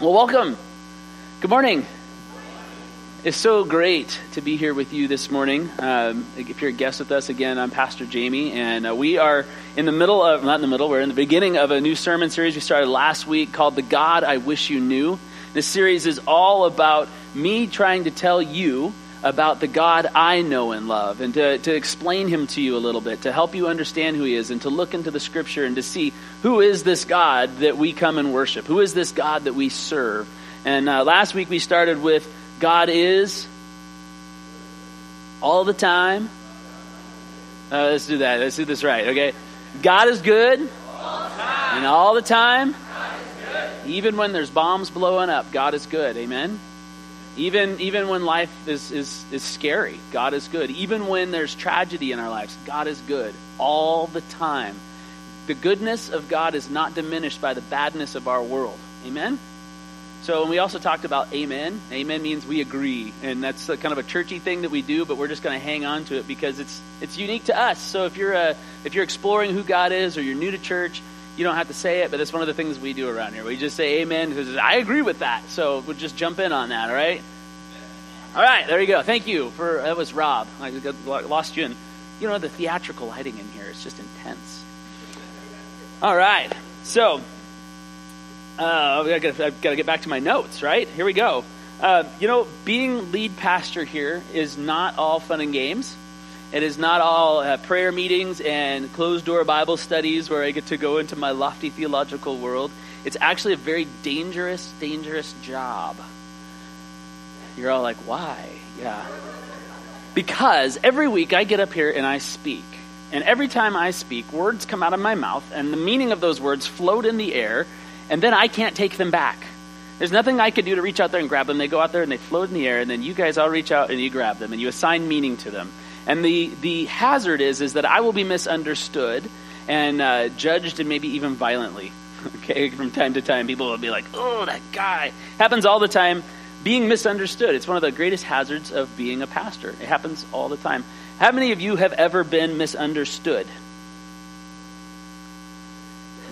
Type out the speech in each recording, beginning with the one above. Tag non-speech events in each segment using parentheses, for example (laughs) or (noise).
Well, welcome. Good morning. It's so great to be here with you this morning. Um, if you're a guest with us, again, I'm Pastor Jamie, and uh, we are in the middle of, not in the middle, we're in the beginning of a new sermon series we started last week called The God I Wish You Knew. This series is all about me trying to tell you about the God I know and love, and to, to explain him to you a little bit, to help you understand who he is, and to look into the scripture and to see who is this God that we come and worship? Who is this God that we serve? And uh, last week we started with God is all the time. Uh, let's do that. Let's do this right, okay? God is good. And all the time. Even when there's bombs blowing up, God is good. Amen? Even, even when life is, is, is scary, God is good. Even when there's tragedy in our lives, God is good. All the time. The goodness of God is not diminished by the badness of our world. Amen? So, and we also talked about amen. Amen means we agree, and that's kind of a churchy thing that we do, but we're just going to hang on to it because it's it's unique to us. So, if you're a, if you're exploring who God is, or you're new to church, you don't have to say it, but it's one of the things we do around here. We just say amen because I agree with that. So we'll just jump in on that. All right. All right, there you go. Thank you for that was Rob. I lost you in. You know the theatrical lighting in here is just intense. All right, so uh, I've got to get back to my notes, right? Here we go. Uh, you know, being lead pastor here is not all fun and games. It is not all uh, prayer meetings and closed door Bible studies where I get to go into my lofty theological world. It's actually a very dangerous, dangerous job. You're all like, why? Yeah. Because every week I get up here and I speak. And every time I speak, words come out of my mouth, and the meaning of those words float in the air and then I can't take them back. There's nothing I could do to reach out there and grab them. They go out there and they float in the air, and then you guys all reach out and you grab them and you assign meaning to them. And the, the hazard is, is that I will be misunderstood and uh, judged and maybe even violently. (laughs) Okay, from time to time, people will be like, oh, that guy. Happens all the time. Being misunderstood. It's one of the greatest hazards of being a pastor. It happens all the time. How many of you have ever been misunderstood?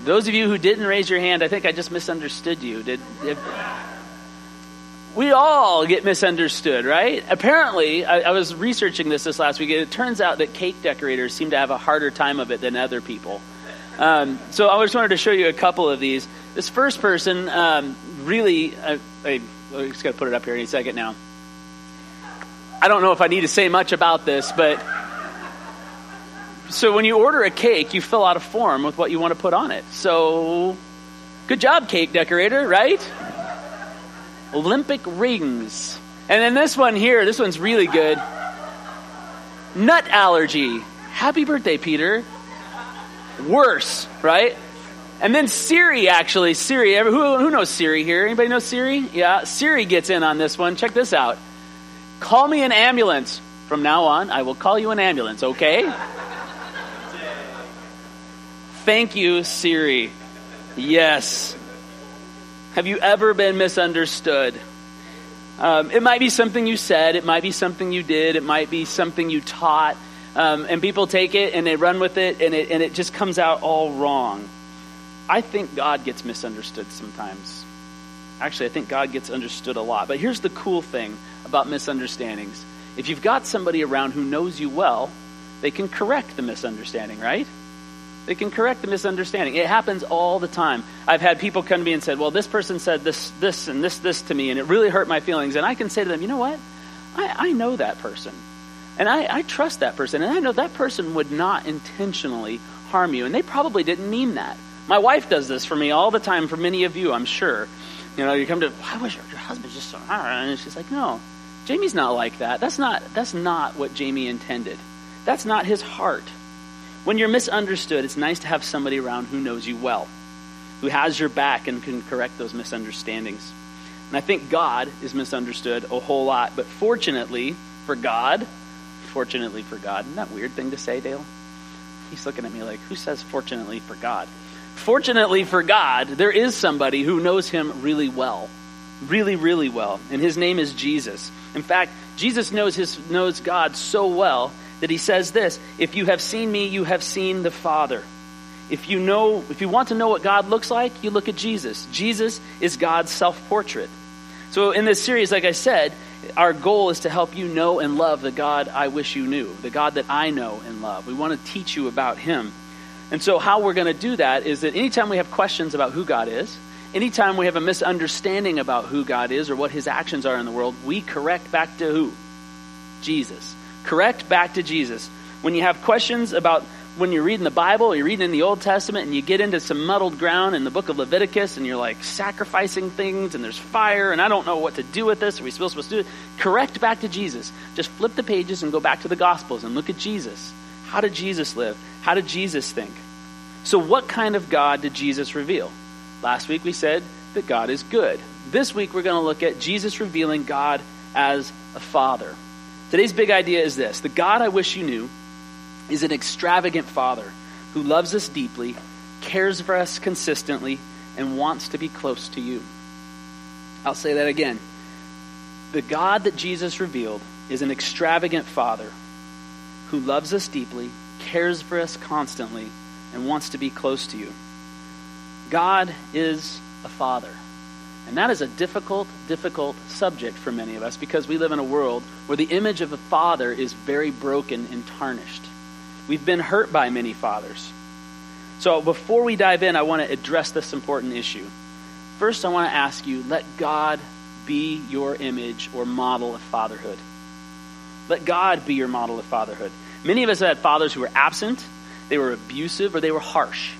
Those of you who didn't raise your hand, I think I just misunderstood you. Did if, we all get misunderstood, right? Apparently, I, I, was researching this this last week. And it turns out that cake decorators seem to have a harder time of it than other people. Um, so I just wanted to show you a couple of these. This first person um, really, uh, I, I just got to put it up here any second now. I don't know if I need to say much about this, but so when you order a cake, you fill out a form with what you want to put on it. So, good job, cake decorator, right? Olympic rings. And then this one here, this one's really good. Nut allergy. Happy birthday, Peter. Worse, right? And then Siri, actually, Siri. Who, who knows Siri here? Anybody know Siri? Yeah, Siri gets in on this one. Check this out. Call me an ambulance. From now on, I will call you an ambulance, okay? Thank you, Siri. Yes. Have you ever been misunderstood? Um, it might be something you said, it might be something you did, it might be something you taught, um, and people take it and they run with it and, it and it just comes out all wrong. I think God gets misunderstood sometimes. Actually, I think God gets understood a lot. But here's the cool thing about misunderstandings if you've got somebody around who knows you well, they can correct the misunderstanding, right? They can correct the misunderstanding. It happens all the time. I've had people come to me and said, "Well, this person said this, this, and this, this to me, and it really hurt my feelings." And I can say to them, "You know what? I, I know that person, and I, I trust that person, and I know that person would not intentionally harm you, and they probably didn't mean that." My wife does this for me all the time. For many of you, I'm sure. You know, you come to, "Why was your, your husband just so?" And she's like, "No, Jamie's not like that. That's not that's not what Jamie intended. That's not his heart." When you're misunderstood, it's nice to have somebody around who knows you well, who has your back and can correct those misunderstandings. And I think God is misunderstood a whole lot. But fortunately for God, fortunately for God, isn't that weird thing to say, Dale? He's looking at me like, who says fortunately for God? Fortunately for God, there is somebody who knows him really well. Really, really well. And his name is Jesus. In fact, Jesus knows his knows God so well that he says this If you have seen me, you have seen the Father. if you know if you want to know what God looks like, you look at Jesus. Jesus is God's self-portrait. So in this series, like I said, our goal is to help you know and love the God I wish you knew, the God that I know and love. We want to teach you about him. And so how we're going to do that is that anytime we have questions about who God is, anytime we have a misunderstanding about who God is or what his actions are in the world, we correct back to who? Jesus. Correct back to Jesus. When you have questions about when you're reading the Bible, you're reading in the Old Testament, and you get into some muddled ground in the book of Leviticus, and you're like sacrificing things, and there's fire, and I don't know what to do with this. Are we still supposed to do it? Correct back to Jesus. Just flip the pages and go back to the Gospels and look at Jesus. How did Jesus live? How did Jesus think? So, what kind of God did Jesus reveal? Last week we said that God is good. This week we're going to look at Jesus revealing God as a father. Today's big idea is this the God I wish you knew is an extravagant father who loves us deeply, cares for us consistently, and wants to be close to you. I'll say that again. The God that Jesus revealed is an extravagant father who loves us deeply, cares for us constantly, and wants to be close to you. God is a father. And that is a difficult, difficult subject for many of us because we live in a world where the image of a father is very broken and tarnished. We've been hurt by many fathers. So before we dive in, I want to address this important issue. First, I want to ask you let God be your image or model of fatherhood. Let God be your model of fatherhood. Many of us have had fathers who were absent, they were abusive, or they were harsh.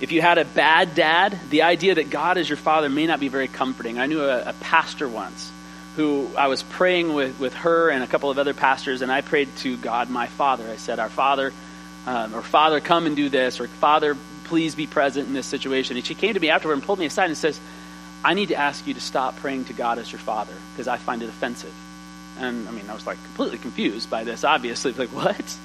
If you had a bad dad, the idea that God is your father may not be very comforting. I knew a, a pastor once who I was praying with, with her and a couple of other pastors, and I prayed to God, my Father. I said, Our Father, um, or Father, come and do this, or Father, please be present in this situation. And she came to me afterward and pulled me aside and says, I need to ask you to stop praying to God as your Father because I find it offensive. And I mean, I was like completely confused by this, obviously. (laughs) Like, what?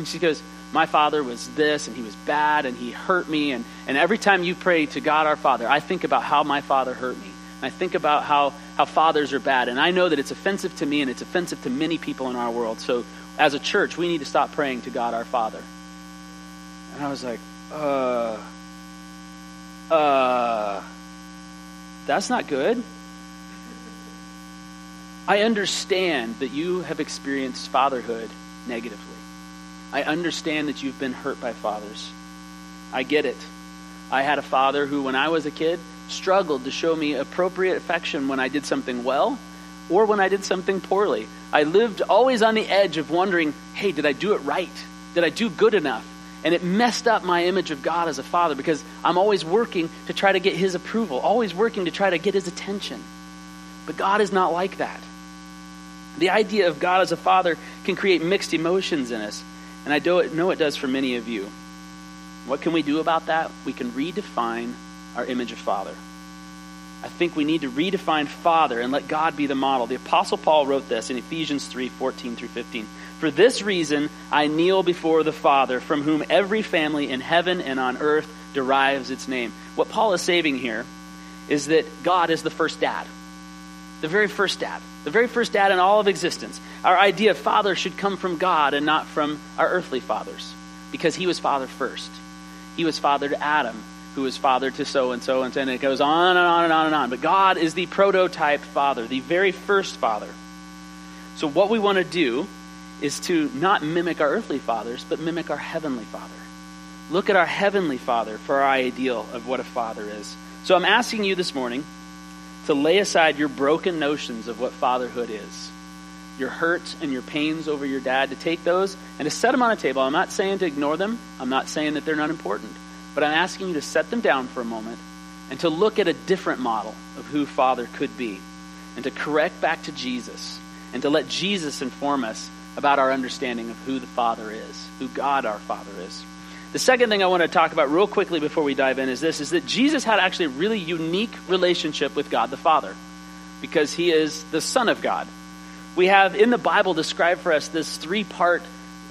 And she goes, My father was this, and he was bad, and he hurt me. And, and every time you pray to God our Father, I think about how my father hurt me. I think about how, how fathers are bad. And I know that it's offensive to me and it's offensive to many people in our world. So as a church, we need to stop praying to God our Father. And I was like, uh, uh, that's not good. I understand that you have experienced fatherhood negatively. I understand that you've been hurt by fathers. I get it. I had a father who, when I was a kid, struggled to show me appropriate affection when I did something well or when I did something poorly. I lived always on the edge of wondering, hey, did I do it right? Did I do good enough? And it messed up my image of God as a father because I'm always working to try to get his approval, always working to try to get his attention. But God is not like that. The idea of God as a father can create mixed emotions in us, and I know it does for many of you. What can we do about that? We can redefine our image of Father. I think we need to redefine Father and let God be the model. The Apostle Paul wrote this in Ephesians 3 14 through 15. For this reason, I kneel before the Father, from whom every family in heaven and on earth derives its name. What Paul is saving here is that God is the first dad. The very first dad. The very first dad in all of existence. Our idea of father should come from God and not from our earthly fathers, because he was father first. He was father to Adam, who is father to so and so, and so, and it goes on and on and on and on. But God is the prototype father, the very first father. So, what we want to do is to not mimic our earthly fathers, but mimic our heavenly father. Look at our heavenly father for our ideal of what a father is. So, I'm asking you this morning to lay aside your broken notions of what fatherhood is. Your hurts and your pains over your dad, to take those and to set them on a table. I'm not saying to ignore them, I'm not saying that they're not important. But I'm asking you to set them down for a moment and to look at a different model of who Father could be and to correct back to Jesus and to let Jesus inform us about our understanding of who the Father is, who God our Father is. The second thing I want to talk about real quickly before we dive in is this is that Jesus had actually a really unique relationship with God the Father because he is the Son of God. We have in the Bible described for us this three-part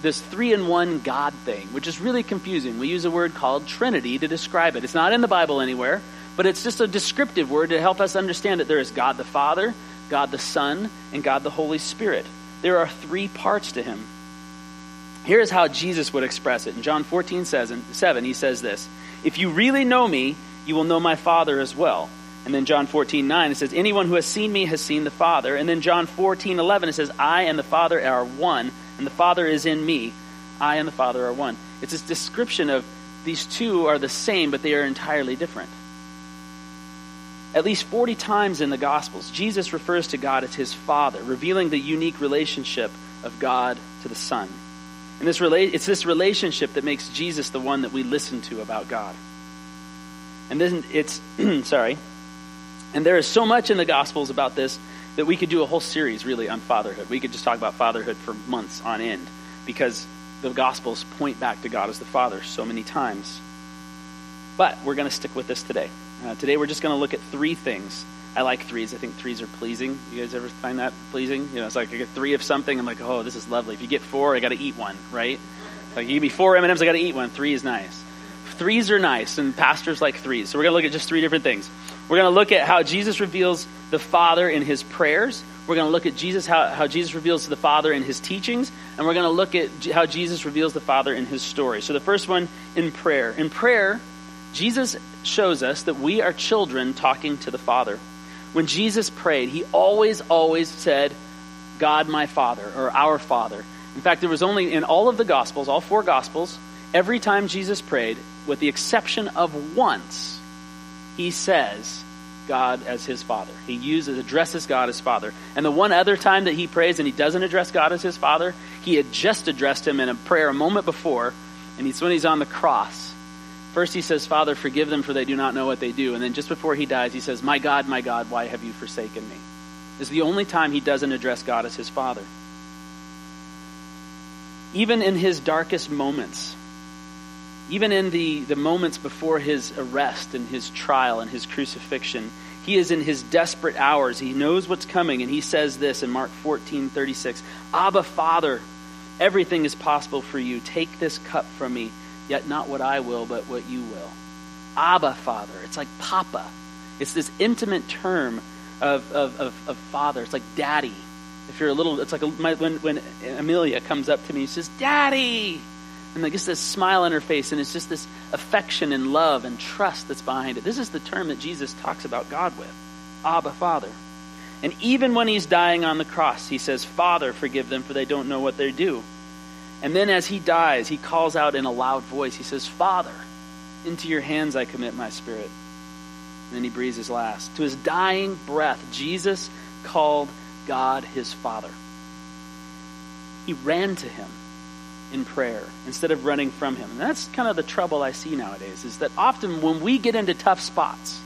this three in one God thing, which is really confusing. We use a word called Trinity to describe it. It's not in the Bible anywhere, but it's just a descriptive word to help us understand that there is God the Father, God the Son, and God the Holy Spirit. There are three parts to Him. Here's how Jesus would express it. In John 14, 7, he says this If you really know me, you will know my Father as well. And then John 14, 9, it says, Anyone who has seen me has seen the Father. And then John 14, 11, it says, I and the Father are one, and the Father is in me. I and the Father are one. It's this description of these two are the same, but they are entirely different. At least 40 times in the Gospels, Jesus refers to God as his Father, revealing the unique relationship of God to the Son. And this rela- it's this relationship that makes Jesus the one that we listen to about God. And then it's, (clears throat) sorry, and there is so much in the Gospels about this that we could do a whole series really on fatherhood. We could just talk about fatherhood for months on end because the Gospels point back to God as the Father so many times. But we're going to stick with this today. Uh, today we're just going to look at three things. I like threes. I think threes are pleasing. You guys ever find that pleasing? You know, it's like I get three of something. I'm like, oh, this is lovely. If you get four, I got to eat one, right? Like you give me four M and M's, I got to eat one. Three is nice. Threes are nice, and pastors like threes. So we're to look at just three different things. We're to look at how Jesus reveals the Father in his prayers. We're going to look at Jesus, how, how Jesus reveals the Father in his teachings. And we're going to look at how Jesus reveals the Father in his story. So the first one in prayer. In prayer, Jesus shows us that we are children talking to the Father. When Jesus prayed, he always, always said, God my Father, or our Father. In fact, there was only in all of the Gospels, all four Gospels, every time Jesus prayed, with the exception of once, he says, God as his Father. He uses, addresses God as Father. And the one other time that he prays and he doesn't address God as his Father, he had just addressed him in a prayer a moment before, and it's when he's on the cross First, he says, Father, forgive them, for they do not know what they do. And then just before he dies, he says, My God, my God, why have you forsaken me? This is the only time he doesn't address God as his Father. Even in his darkest moments, even in the, the moments before his arrest and his trial and his crucifixion, he is in his desperate hours. He knows what's coming, and he says this in Mark 14 36 Abba, Father, everything is possible for you. Take this cup from me. Yet not what I will, but what you will. Abba, Father. It's like Papa. It's this intimate term of, of, of, of father. It's like daddy. If you're a little, it's like a, my, when, when Amelia comes up to me, she says, Daddy! And like just this smile on her face, and it's just this affection and love and trust that's behind it. This is the term that Jesus talks about God with Abba, Father. And even when he's dying on the cross, he says, Father, forgive them, for they don't know what they do. And then as he dies, he calls out in a loud voice. He says, Father, into your hands I commit my spirit. And then he breathes his last. To his dying breath, Jesus called God his Father. He ran to him in prayer instead of running from him. And that's kind of the trouble I see nowadays is that often when we get into tough spots,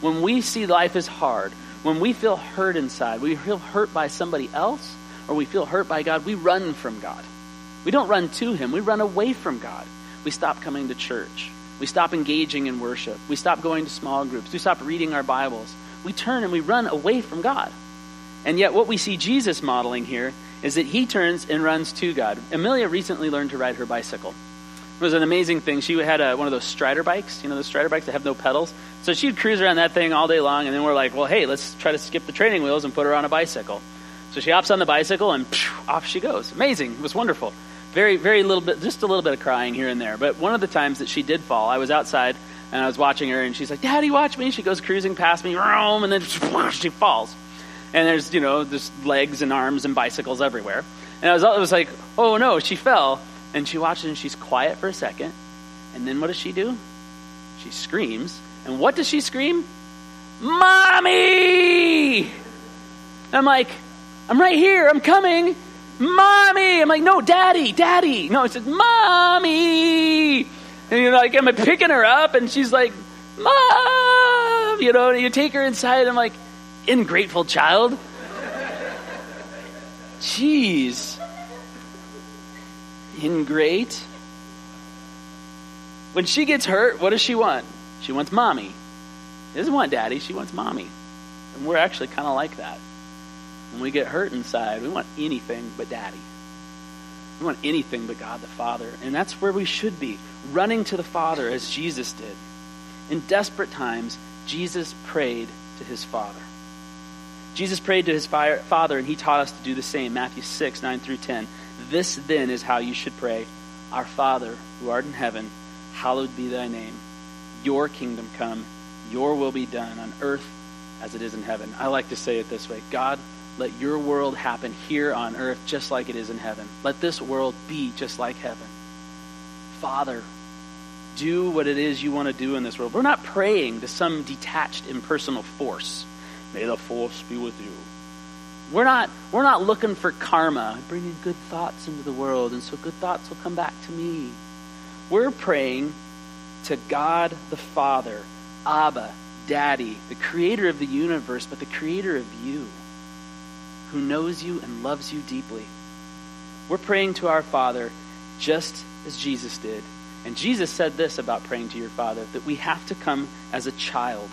when we see life is hard, when we feel hurt inside, we feel hurt by somebody else, or we feel hurt by God, we run from God. We don't run to Him, we run away from God. We stop coming to church. We stop engaging in worship. We stop going to small groups. We stop reading our Bibles. We turn and we run away from God. And yet, what we see Jesus modeling here is that he turns and runs to God. Amelia recently learned to ride her bicycle. It was an amazing thing. She had a, one of those Strider bikes, you know, those Strider bikes that have no pedals. So she'd cruise around that thing all day long, and then we're like, well, hey, let's try to skip the training wheels and put her on a bicycle. So she hops on the bicycle, and phew, off she goes. Amazing. It was wonderful very, very little bit, just a little bit of crying here and there. But one of the times that she did fall, I was outside and I was watching her, and she's like, "Daddy, watch me!" She goes cruising past me, roam, and then she falls. And there's, you know, there's legs and arms and bicycles everywhere. And I was, I was like, "Oh no, she fell!" And she watches and she's quiet for a second, and then what does she do? She screams, and what does she scream? "Mommy!" I'm like, "I'm right here. I'm coming." Mommy! I'm like, no, daddy, daddy. No, it says, Mommy! And you're like, am I'm picking her up, and she's like, Mom! You know, you take her inside, I'm like, ingrateful child. Jeez. Ingrate. When she gets hurt, what does she want? She wants mommy. She doesn't want daddy, she wants mommy. And we're actually kind of like that. When we get hurt inside, we want anything but daddy. We want anything but God the Father. And that's where we should be, running to the Father as Jesus did. In desperate times, Jesus prayed to his Father. Jesus prayed to his Father, and he taught us to do the same. Matthew 6, 9 through 10. This then is how you should pray Our Father, who art in heaven, hallowed be thy name. Your kingdom come, your will be done on earth as it is in heaven. I like to say it this way God, let your world happen here on earth just like it is in heaven. Let this world be just like heaven. Father, do what it is you want to do in this world. We're not praying to some detached, impersonal force. May the force be with you. We're not, we're not looking for karma, bringing good thoughts into the world, and so good thoughts will come back to me. We're praying to God the Father, Abba, Daddy, the creator of the universe, but the creator of you, who knows you and loves you deeply. We're praying to our Father just as Jesus did. And Jesus said this about praying to your Father that we have to come as a child.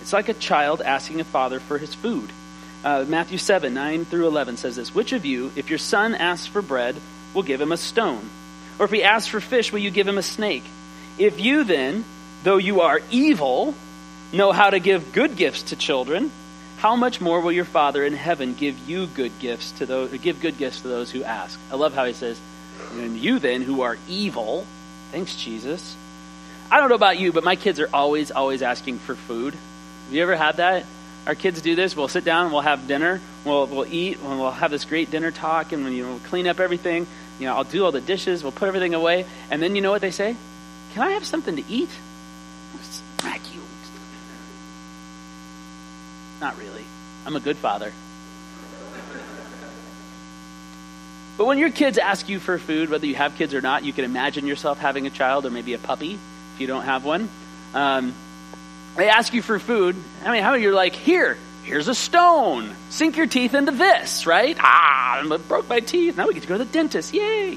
It's like a child asking a father for his food. Uh, Matthew 7, 9 through 11 says this Which of you, if your son asks for bread, will give him a stone? Or if he asks for fish, will you give him a snake? If you then, though you are evil, know how to give good gifts to children, how much more will your Father in heaven give you good gifts to those give good gifts to those who ask? I love how he says, and you then who are evil, thanks Jesus. I don't know about you, but my kids are always, always asking for food. Have you ever had that? Our kids do this. We'll sit down, we'll have dinner, we'll, we'll eat, and we'll have this great dinner talk, and when you know, we'll clean up everything. You know, I'll do all the dishes, we'll put everything away, and then you know what they say? Can I have something to eat? Smack you. Not really. I'm a good father. But when your kids ask you for food, whether you have kids or not, you can imagine yourself having a child or maybe a puppy if you don't have one. Um, they ask you for food. I mean, how many you're like, here, here's a stone. Sink your teeth into this, right? Ah, I broke my teeth. Now we get to go to the dentist. Yay.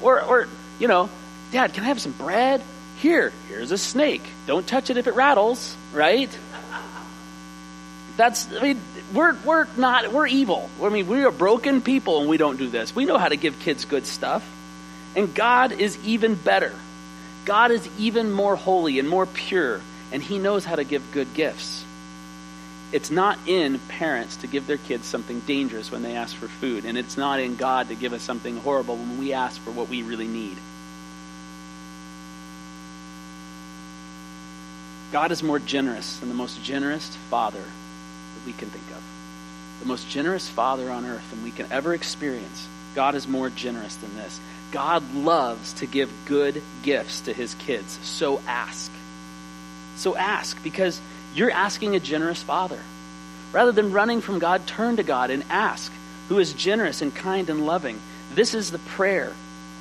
Or, or, you know, Dad, can I have some bread? Here, here's a snake. Don't touch it if it rattles, right? That's, I mean, we're, we're not, we're evil. I mean, we are broken people and we don't do this. We know how to give kids good stuff. And God is even better. God is even more holy and more pure, and He knows how to give good gifts. It's not in parents to give their kids something dangerous when they ask for food, and it's not in God to give us something horrible when we ask for what we really need. God is more generous than the most generous father we can think of. The most generous father on earth than we can ever experience. God is more generous than this. God loves to give good gifts to his kids. So ask. So ask because you're asking a generous father. Rather than running from God, turn to God and ask, who is generous and kind and loving. This is the prayer.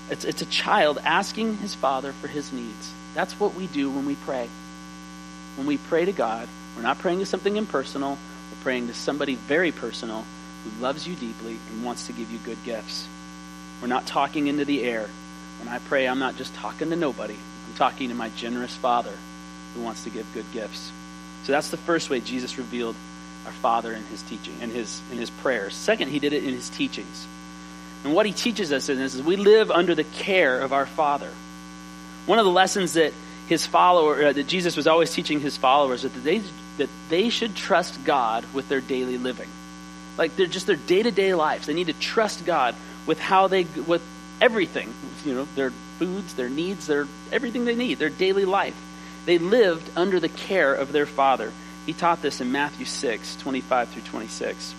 It's, it's a child asking his father for his needs. That's what we do when we pray. When we pray to God, we're not praying to something impersonal, we're praying to somebody very personal who loves you deeply and wants to give you good gifts. We're not talking into the air. When I pray, I'm not just talking to nobody. I'm talking to my generous Father who wants to give good gifts. So that's the first way Jesus revealed our Father in his teaching, and his in his prayers. Second, he did it in his teachings. And what he teaches us in this is we live under the care of our Father. One of the lessons that his follower uh, that Jesus was always teaching his followers that they that they should trust God with their daily living. Like they're just their day-to-day lives. They need to trust God with how they with everything, you know, their foods, their needs, their everything they need, their daily life. They lived under the care of their father. He taught this in Matthew 6, 25 through 26.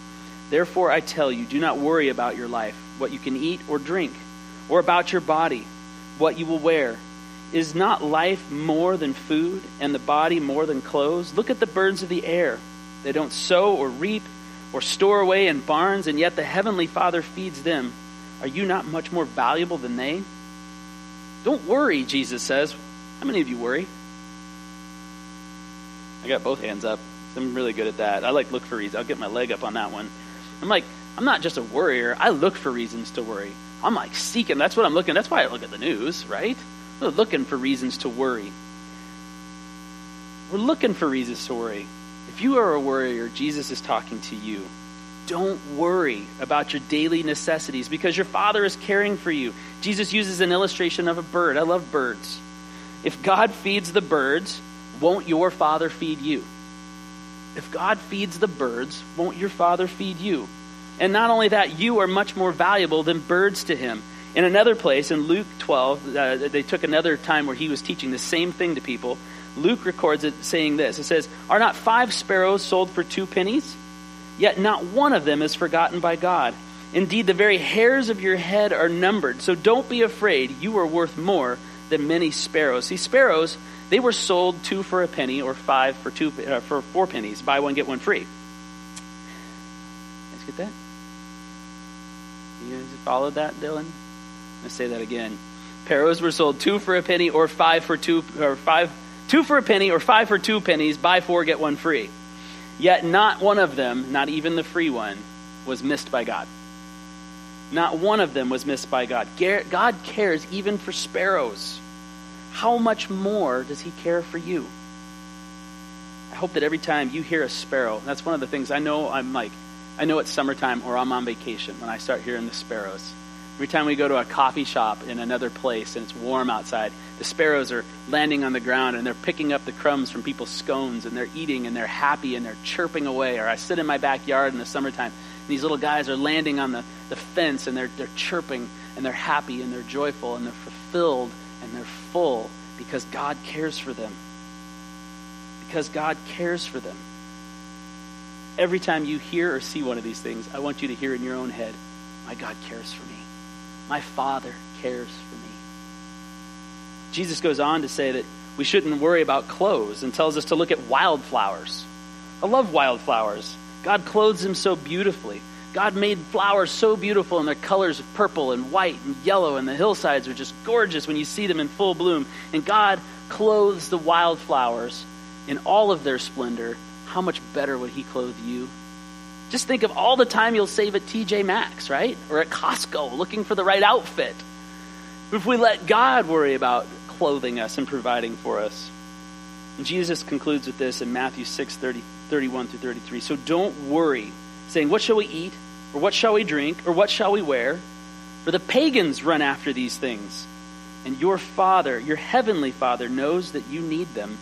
Therefore I tell you, do not worry about your life, what you can eat or drink, or about your body, what you will wear. Is not life more than food, and the body more than clothes? Look at the birds of the air. They don't sow or reap or store away in barns, and yet the heavenly Father feeds them. Are you not much more valuable than they? Don't worry, Jesus says. How many of you worry? I got both hands up. I'm really good at that. I like look for reasons. I'll get my leg up on that one. I'm like, I'm not just a worrier. I look for reasons to worry. I'm like seeking. That's what I'm looking. That's why I look at the news, right? We're looking for reasons to worry. We're looking for reasons to worry. If you are a worrier, Jesus is talking to you. Don't worry about your daily necessities because your Father is caring for you. Jesus uses an illustration of a bird. I love birds. If God feeds the birds, won't your Father feed you? if God feeds the birds, won't your Father feed you? And not only that, you are much more valuable than birds to him. In another place, in Luke 12, uh, they took another time where he was teaching the same thing to people. Luke records it saying this It says, Are not five sparrows sold for two pennies? Yet not one of them is forgotten by God. Indeed, the very hairs of your head are numbered. So don't be afraid. You are worth more than many sparrows. See, sparrows, they were sold two for a penny or five for, two, uh, for four pennies. Buy one, get one free. Let's get that? You guys followed that, Dylan? Let's say that again. Sparrows were sold two for a penny or five for two, or five, two for a penny or five for two pennies. Buy four, get one free. Yet not one of them, not even the free one, was missed by God. Not one of them was missed by God. God cares even for sparrows. How much more does He care for you? I hope that every time you hear a sparrow, that's one of the things I know I'm like, I know it's summertime or I'm on vacation when I start hearing the sparrows. Every time we go to a coffee shop in another place and it's warm outside, the sparrows are landing on the ground and they're picking up the crumbs from people's scones and they're eating and they're happy and they're chirping away. Or I sit in my backyard in the summertime and these little guys are landing on the, the fence and they're, they're chirping and they're happy and they're joyful and they're fulfilled and they're full because God cares for them. Because God cares for them. Every time you hear or see one of these things, I want you to hear in your own head, my God cares for me. My Father cares for me. Jesus goes on to say that we shouldn't worry about clothes and tells us to look at wildflowers. I love wildflowers. God clothes them so beautifully. God made flowers so beautiful in their colors of purple and white and yellow, and the hillsides are just gorgeous when you see them in full bloom. And God clothes the wildflowers in all of their splendor. How much better would He clothe you? Just think of all the time you'll save at TJ Maxx, right? Or at Costco looking for the right outfit. If we let God worry about clothing us and providing for us. And Jesus concludes with this in Matthew 6 30, 31 through 33. So don't worry, saying, What shall we eat? Or what shall we drink? Or what shall we wear? For the pagans run after these things. And your Father, your heavenly Father, knows that you need them.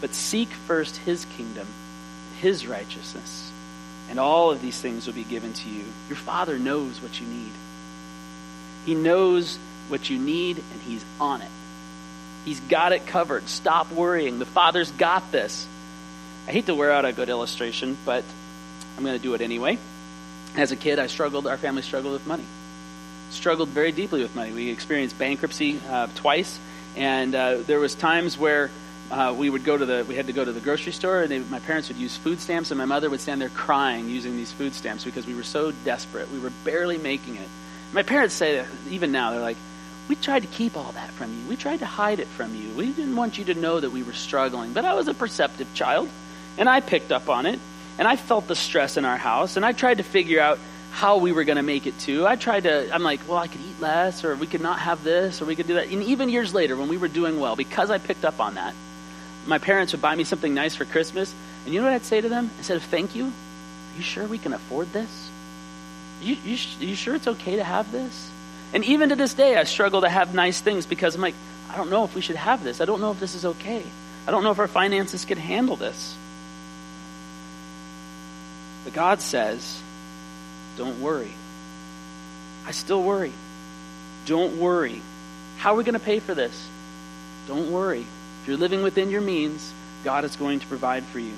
But seek first his kingdom, his righteousness and all of these things will be given to you. Your Father knows what you need. He knows what you need, and He's on it. He's got it covered. Stop worrying. The Father's got this. I hate to wear out a good illustration, but I'm going to do it anyway. As a kid, I struggled, our family struggled with money. Struggled very deeply with money. We experienced bankruptcy uh, twice, and uh, there was times where uh, we would go to the we had to go to the grocery store and they, my parents would use food stamps and my mother would stand there crying using these food stamps because we were so desperate. We were barely making it. My parents say that even now they're like we tried to keep all that from you. We tried to hide it from you. We didn't want you to know that we were struggling. But i was a perceptive child and i picked up on it and i felt the stress in our house and i tried to figure out how we were going to make it too. I tried to i'm like well i could eat less or we could not have this or we could do that. And even years later when we were doing well because i picked up on that my parents would buy me something nice for Christmas, and you know what I'd say to them? Instead of thank you, are you sure we can afford this? You, you, are you sure it's okay to have this? And even to this day, I struggle to have nice things because I'm like, I don't know if we should have this. I don't know if this is okay. I don't know if our finances can handle this. But God says, don't worry. I still worry. Don't worry. How are we going to pay for this? Don't worry. If you're living within your means, God is going to provide for you.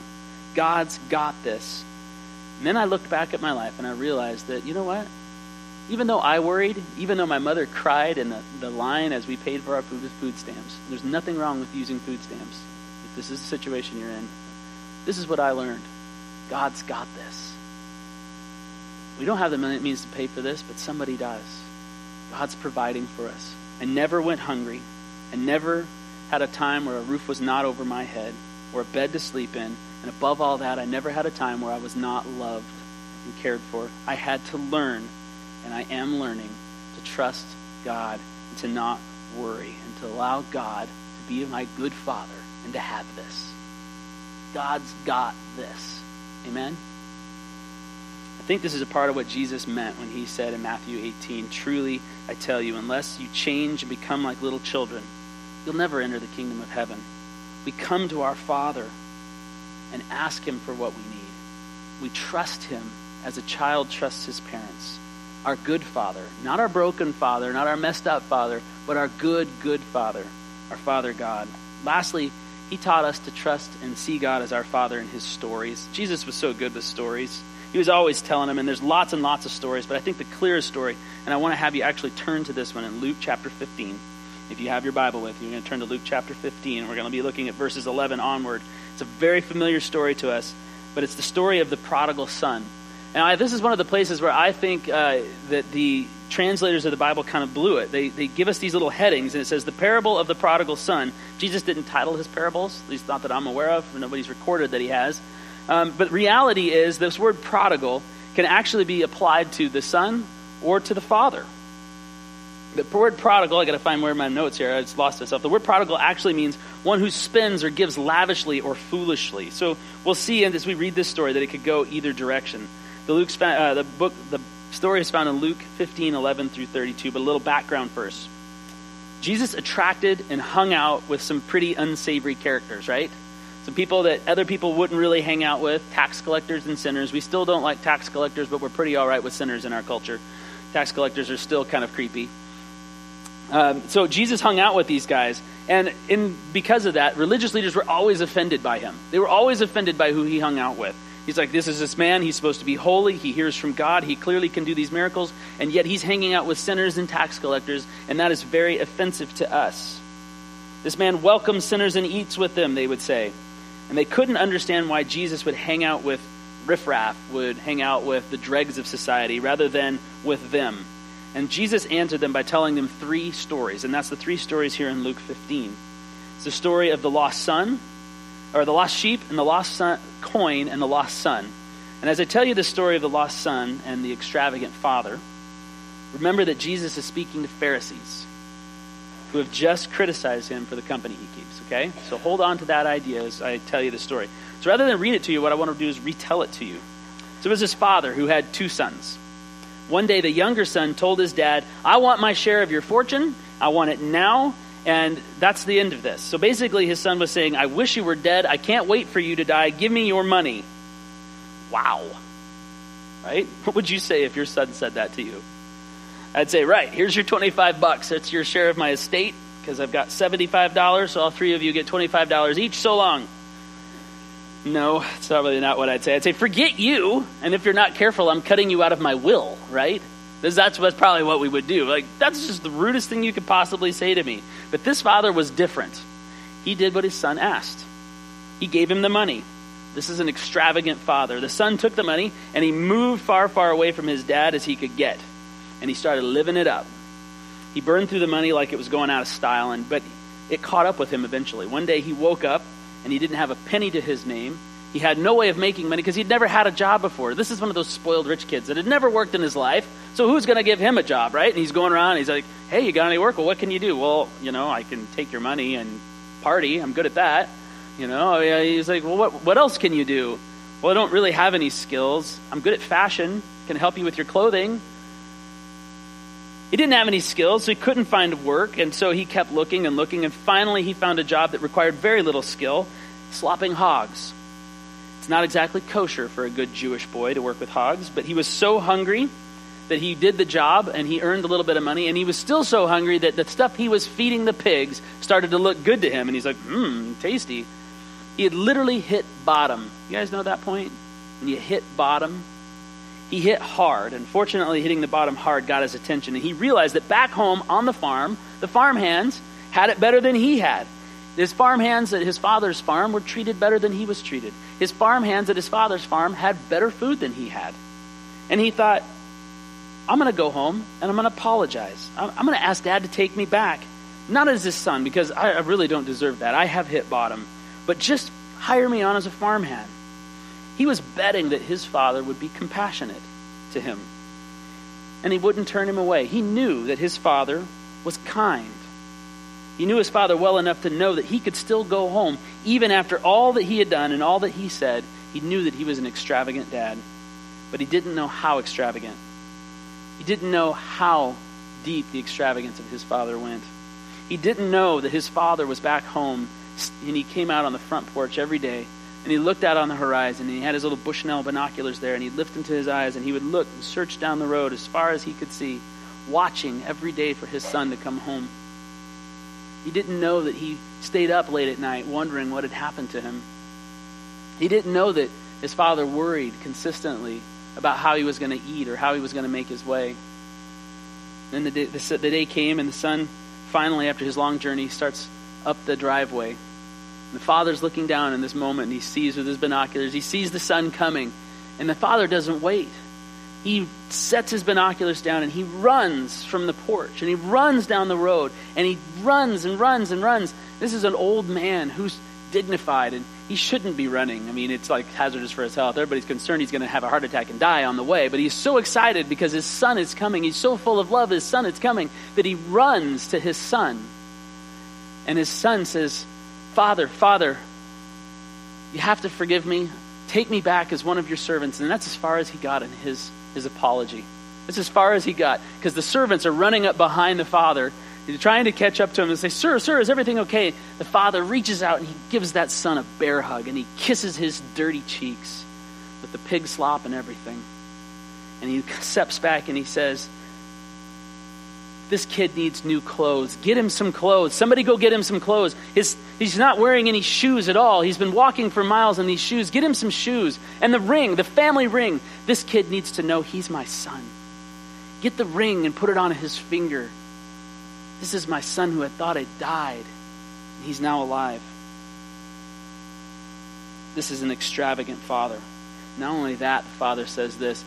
God's got this. And then I looked back at my life and I realized that, you know what? Even though I worried, even though my mother cried in the, the line as we paid for our food, with food stamps, there's nothing wrong with using food stamps. If this is the situation you're in, this is what I learned. God's got this. We don't have the means to pay for this, but somebody does. God's providing for us. I never went hungry. I never had a time where a roof was not over my head or a bed to sleep in. And above all that, I never had a time where I was not loved and cared for. I had to learn, and I am learning, to trust God and to not worry and to allow God to be my good father and to have this. God's got this. Amen? I think this is a part of what Jesus meant when he said in Matthew 18, Truly, I tell you, unless you change and become like little children, you'll never enter the kingdom of heaven. We come to our Father. and ask Him for what we need. We trust Him as a child trusts his parents. Our good Father, not our broken Father, not our messed up Father, but our good, good Father, our Father God. Lastly, he taught us to trust and see God as our Father in his stories. Jesus was so good with stories. He was always telling them, and there's lots and lots of stories, but I think the clearest story, and I want to have you actually turn to this one in Luke chapter 15. If you have your Bible with you, you're going to turn to Luke chapter 15, we're going to be looking at verses 11 onward. It's a very familiar story to us, but it's the story of the prodigal son. And I, this is one of the places where I think uh, that the translators of the Bible kind of blew it. They, they give us these little headings, and it says, The parable of the prodigal son. Jesus didn't title his parables, at least not that I'm aware of, nobody's recorded that he has. Um, but reality is, this word prodigal can actually be applied to the son or to the father. The word prodigal, I got to find where my notes here. I just lost myself. The word prodigal actually means one who spends or gives lavishly or foolishly. So we'll see as we read this story that it could go either direction. The Luke's uh, the book the story is found in Luke 15, 11 through 32. But a little background first. Jesus attracted and hung out with some pretty unsavory characters, right? Some people that other people wouldn't really hang out with, tax collectors and sinners. We still don't like tax collectors, but we're pretty all right with sinners in our culture. Tax collectors are still kind of creepy. Um, so Jesus hung out with these guys, and in because of that, religious leaders were always offended by him. They were always offended by who he hung out with. He's like, this is this man. He's supposed to be holy. He hears from God. He clearly can do these miracles. And yet he's hanging out with sinners and tax collectors, and that is very offensive to us. This man welcomes sinners and eats with them, they would say. And they couldn't understand why Jesus would hang out with riffraff, would hang out with the dregs of society rather than with them. And Jesus answered them by telling them three stories. And that's the three stories here in Luke 15. It's the story of the lost son, or the lost sheep and the lost son, coin and the lost son. And as I tell you the story of the lost son and the extravagant father, remember that Jesus is speaking to Pharisees who have just criticized him for the company he keeps, okay? So hold on to that idea as I tell you the story. So rather than read it to you, what I want to do is retell it to you. So it was this father who had two sons. One day the younger son told his dad, I want my share of your fortune. I want it now and that's the end of this. So basically, his son was saying, I wish you were dead. I can't wait for you to die. Give me your money. Wow. Right? (laughs) What would you say if your son said that to you? I'd say, right, here's your 25 bucks. That's your share of my estate because I've got $75, so all three of you get $25 each. So long. No, it's probably not what I'd say. I'd say, forget you, and if you're not careful, I'm cutting you out of my will, right? That's what's probably what we would do. Like, that's just the rudest thing you could possibly say to me. But this father was different. He did what his son asked, he gave him the money. This is an extravagant father. The son took the money and he moved far, far away from his dad as he could get. And he started living it up. He burned through the money like it was going out of style, and, but it caught up with him eventually. One day he woke up and he didn't have a penny to his name he had no way of making money because he'd never had a job before. This is one of those spoiled rich kids that had never worked in his life. So who's going to give him a job, right? And he's going around. And he's like, "Hey, you got any work? Well, what can you do? Well, you know, I can take your money and party. I'm good at that. You know." Oh, he's like, "Well, what what else can you do?" Well, I don't really have any skills. I'm good at fashion. Can help you with your clothing. He didn't have any skills, so he couldn't find work, and so he kept looking and looking, and finally he found a job that required very little skill slopping hogs. It's not exactly kosher for a good Jewish boy to work with hogs, but he was so hungry that he did the job and he earned a little bit of money, and he was still so hungry that the stuff he was feeding the pigs started to look good to him, and he's like, mmm, tasty. He had literally hit bottom. You guys know that point? When you hit bottom? He hit hard, and fortunately, hitting the bottom hard got his attention, and he realized that back home on the farm, the farm hands had it better than he had. His farm hands at his father's farm were treated better than he was treated. His farm hands at his father's farm had better food than he had. And he thought, I'm going to go home and I'm going to apologize. I'm going to ask dad to take me back. Not as his son, because I really don't deserve that. I have hit bottom. But just hire me on as a farmhand. He was betting that his father would be compassionate to him. And he wouldn't turn him away. He knew that his father was kind. He knew his father well enough to know that he could still go home, even after all that he had done and all that he said. He knew that he was an extravagant dad, but he didn't know how extravagant. He didn't know how deep the extravagance of his father went. He didn't know that his father was back home and he came out on the front porch every day and he looked out on the horizon, and he had his little Bushnell binoculars there, and he'd lift them to his eyes, and he would look and search down the road as far as he could see, watching every day for his son to come home. He didn't know that he stayed up late at night wondering what had happened to him. He didn't know that his father worried consistently about how he was going to eat or how he was going to make his way. Then the day, the, the day came, and the son finally, after his long journey, starts up the driveway the father's looking down in this moment and he sees with his binoculars, he sees the son coming. And the father doesn't wait. He sets his binoculars down and he runs from the porch and he runs down the road and he runs and runs and runs. This is an old man who's dignified and he shouldn't be running. I mean, it's like hazardous for his health. Everybody's concerned he's going to have a heart attack and die on the way. But he's so excited because his son is coming. He's so full of love, his son is coming, that he runs to his son. And his son says, Father, Father, you have to forgive me. Take me back as one of your servants. And that's as far as he got in his, his apology. That's as far as he got. Because the servants are running up behind the father, trying to catch up to him and say, Sir, sir, is everything okay? The father reaches out and he gives that son a bear hug and he kisses his dirty cheeks with the pig slop and everything. And he (laughs) steps back and he says, this kid needs new clothes. Get him some clothes. Somebody go get him some clothes. His, he's not wearing any shoes at all. He's been walking for miles in these shoes. Get him some shoes. And the ring, the family ring. This kid needs to know he's my son. Get the ring and put it on his finger. This is my son who had thought had died. And He's now alive. This is an extravagant father. Not only that, the father says this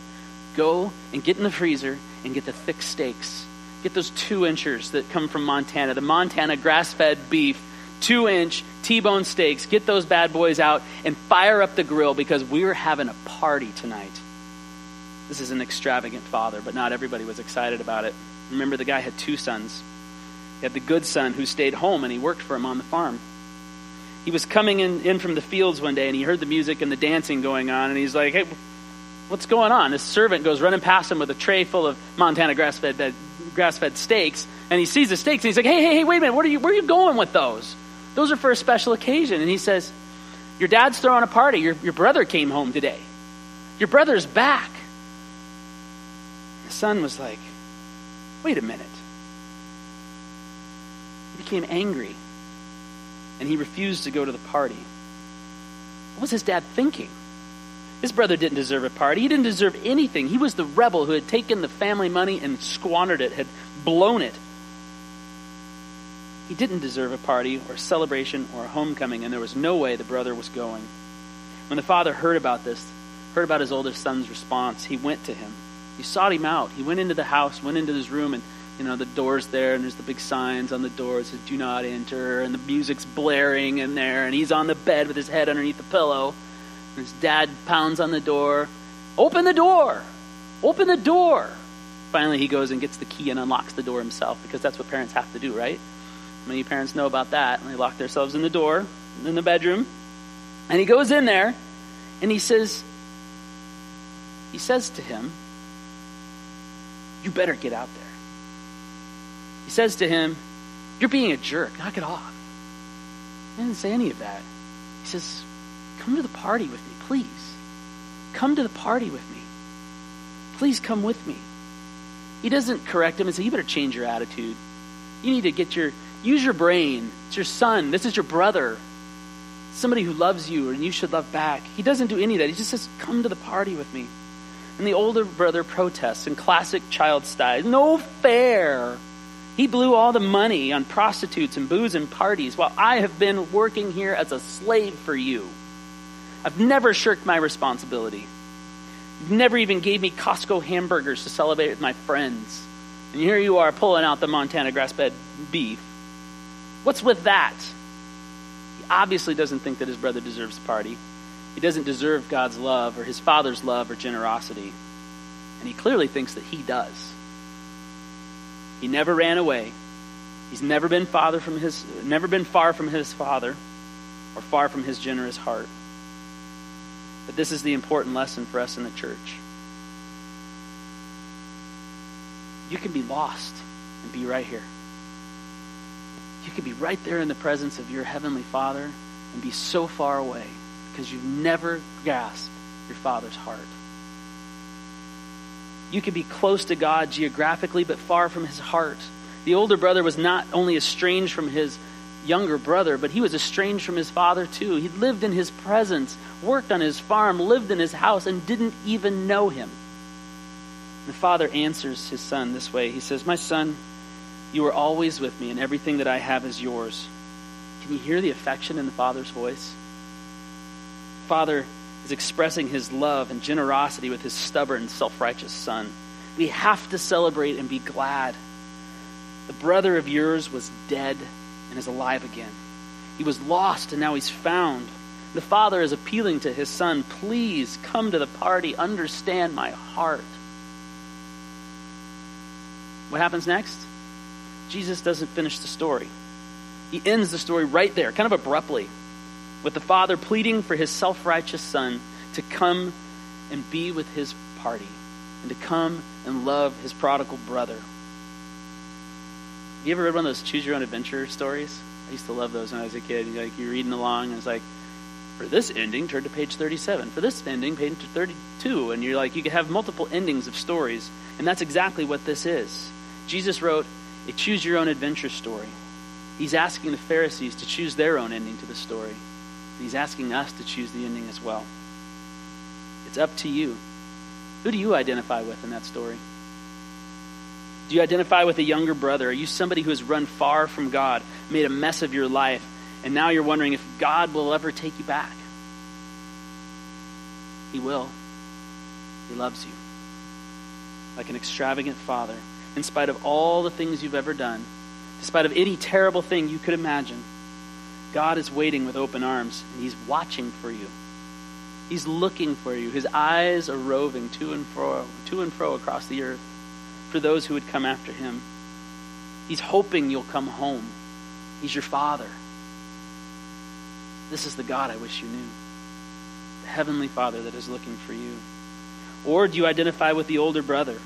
go and get in the freezer and get the thick steaks Get those two inchers that come from Montana, the Montana grass fed beef, two inch T bone steaks. Get those bad boys out and fire up the grill because we're having a party tonight. This is an extravagant father, but not everybody was excited about it. Remember, the guy had two sons. He had the good son who stayed home and he worked for him on the farm. He was coming in, in from the fields one day and he heard the music and the dancing going on, and he's like, Hey, what's going on? This servant goes running past him with a tray full of Montana grass fed grass-fed steaks, and he sees the steaks, and he's like, "Hey, hey, hey, wait a minute! Are you? Where are you going with those? Those are for a special occasion." And he says, "Your dad's throwing a party. Your your brother came home today. Your brother's back." The son was like, "Wait a minute." He became angry, and he refused to go to the party. What was his dad thinking? His brother didn't deserve a party. He didn't deserve anything. He was the rebel who had taken the family money and squandered it, had blown it. He didn't deserve a party or a celebration or a homecoming, and there was no way the brother was going. When the father heard about this, heard about his older son's response, he went to him. He sought him out. He went into the house, went into his room, and you know the door's there, and there's the big signs on the doors that "Do not enter," and the music's blaring in there, and he's on the bed with his head underneath the pillow his dad pounds on the door. Open the door! Open the door! Finally, he goes and gets the key and unlocks the door himself because that's what parents have to do, right? Many parents know about that. And they lock themselves in the door in the bedroom. And he goes in there and he says, he says to him, You better get out there. He says to him, You're being a jerk. Knock it off. He didn't say any of that. He says, Come to the party with me, please. Come to the party with me. Please come with me. He doesn't correct him and say, You better change your attitude. You need to get your, use your brain. It's your son. This is your brother. Somebody who loves you and you should love back. He doesn't do any of that. He just says, Come to the party with me. And the older brother protests in classic child style. No fair. He blew all the money on prostitutes and booze and parties while I have been working here as a slave for you. I've never shirked my responsibility. You've never even gave me Costco hamburgers to celebrate with my friends. And here you are pulling out the Montana grass fed beef. What's with that? He obviously doesn't think that his brother deserves a party. He doesn't deserve God's love or his father's love or generosity. And he clearly thinks that he does. He never ran away. He's never been father from his never been far from his father or far from his generous heart. But this is the important lesson for us in the church. You can be lost and be right here. You can be right there in the presence of your Heavenly Father and be so far away because you've never grasped your Father's heart. You can be close to God geographically, but far from his heart. The older brother was not only estranged from his younger brother, but he was estranged from his father too. He lived in his presence, worked on his farm, lived in his house, and didn't even know him. The father answers his son this way He says, My son, you are always with me, and everything that I have is yours. Can you hear the affection in the father's voice? Father is expressing his love and generosity with his stubborn, self righteous son. We have to celebrate and be glad. The brother of yours was dead and is alive again. He was lost and now he's found. The father is appealing to his son, please come to the party, understand my heart. What happens next? Jesus doesn't finish the story. He ends the story right there, kind of abruptly, with the father pleading for his self righteous son to come and be with his party and to come and love his prodigal brother. Have you ever read one of those choose your own adventure stories? I used to love those when I was a kid. Like you're reading along, and it's like, for this ending, turn to page 37. For this ending, page 32. And you're like, you could have multiple endings of stories. And that's exactly what this is. Jesus wrote a choose your own adventure story. He's asking the Pharisees to choose their own ending to the story. He's asking us to choose the ending as well. It's up to you. Who do you identify with in that story? Do you identify with a younger brother? Are you somebody who has run far from God, made a mess of your life, and now you're wondering if God will ever take you back? He will. He loves you. Like an extravagant father, in spite of all the things you've ever done, in spite of any terrible thing you could imagine, God is waiting with open arms, and He's watching for you. He's looking for you. His eyes are roving to and fro, to and fro across the earth for those who would come after him. He's hoping you'll come home. He's your Father. This is the God I wish you knew. The Heavenly Father that is looking for you. Or do you identify with the older brother?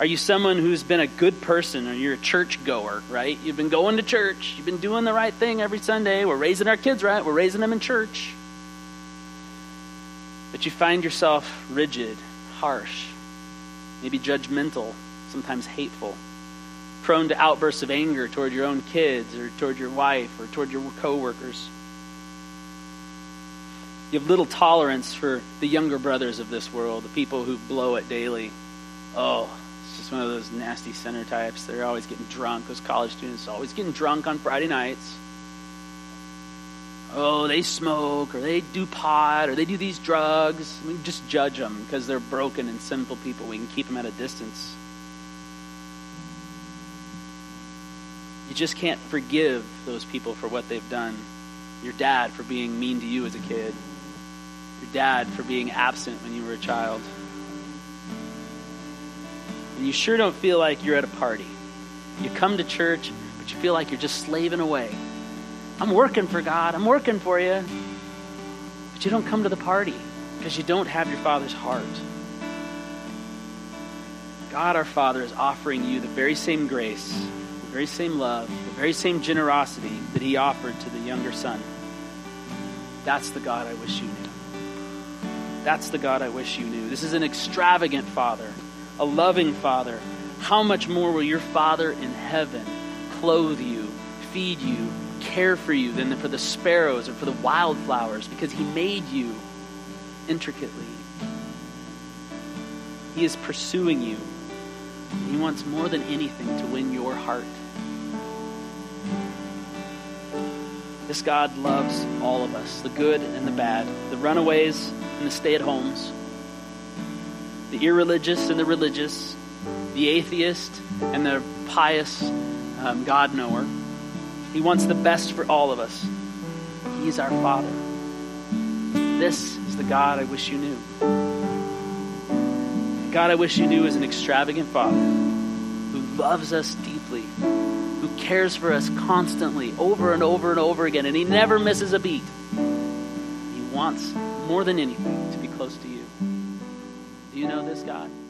Are you someone who's been a good person or you're a church goer, right? You've been going to church. You've been doing the right thing every Sunday. We're raising our kids right. We're raising them in church. But you find yourself rigid, harsh, maybe judgmental, sometimes hateful, prone to outbursts of anger toward your own kids or toward your wife or toward your coworkers. You have little tolerance for the younger brothers of this world, the people who blow it daily. Oh, just one of those nasty center types. They're always getting drunk. Those college students always getting drunk on Friday nights. Oh, they smoke or they do pot or they do these drugs. We just judge them because they're broken and sinful people. We can keep them at a distance. You just can't forgive those people for what they've done. Your dad for being mean to you as a kid. Your dad for being absent when you were a child. And you sure don't feel like you're at a party. You come to church, but you feel like you're just slaving away. I'm working for God. I'm working for you. But you don't come to the party because you don't have your Father's heart. God our Father is offering you the very same grace the very same love, the very same generosity that he offered to the younger son. That's the God I wish you knew. That's the God I wish you knew. This is an extravagant Father, a loving Father. How much more will your Father in heaven clothe you, feed you, care for you than for the sparrows or for the wildflowers because he made you intricately? He is pursuing you. He wants more than anything to win your heart. This God loves all of us, the good and the bad, the runaways and the stay at homes, the irreligious and the religious, the atheist and the pious um, God knower. He wants the best for all of us. He's our Father. This is the God I wish you knew. The God I wish you knew is an extravagant Father who loves us deeply who cares for us constantly, over and over and over again, and He never misses a beat. He wants more than anything to be close to you. Do you know this God?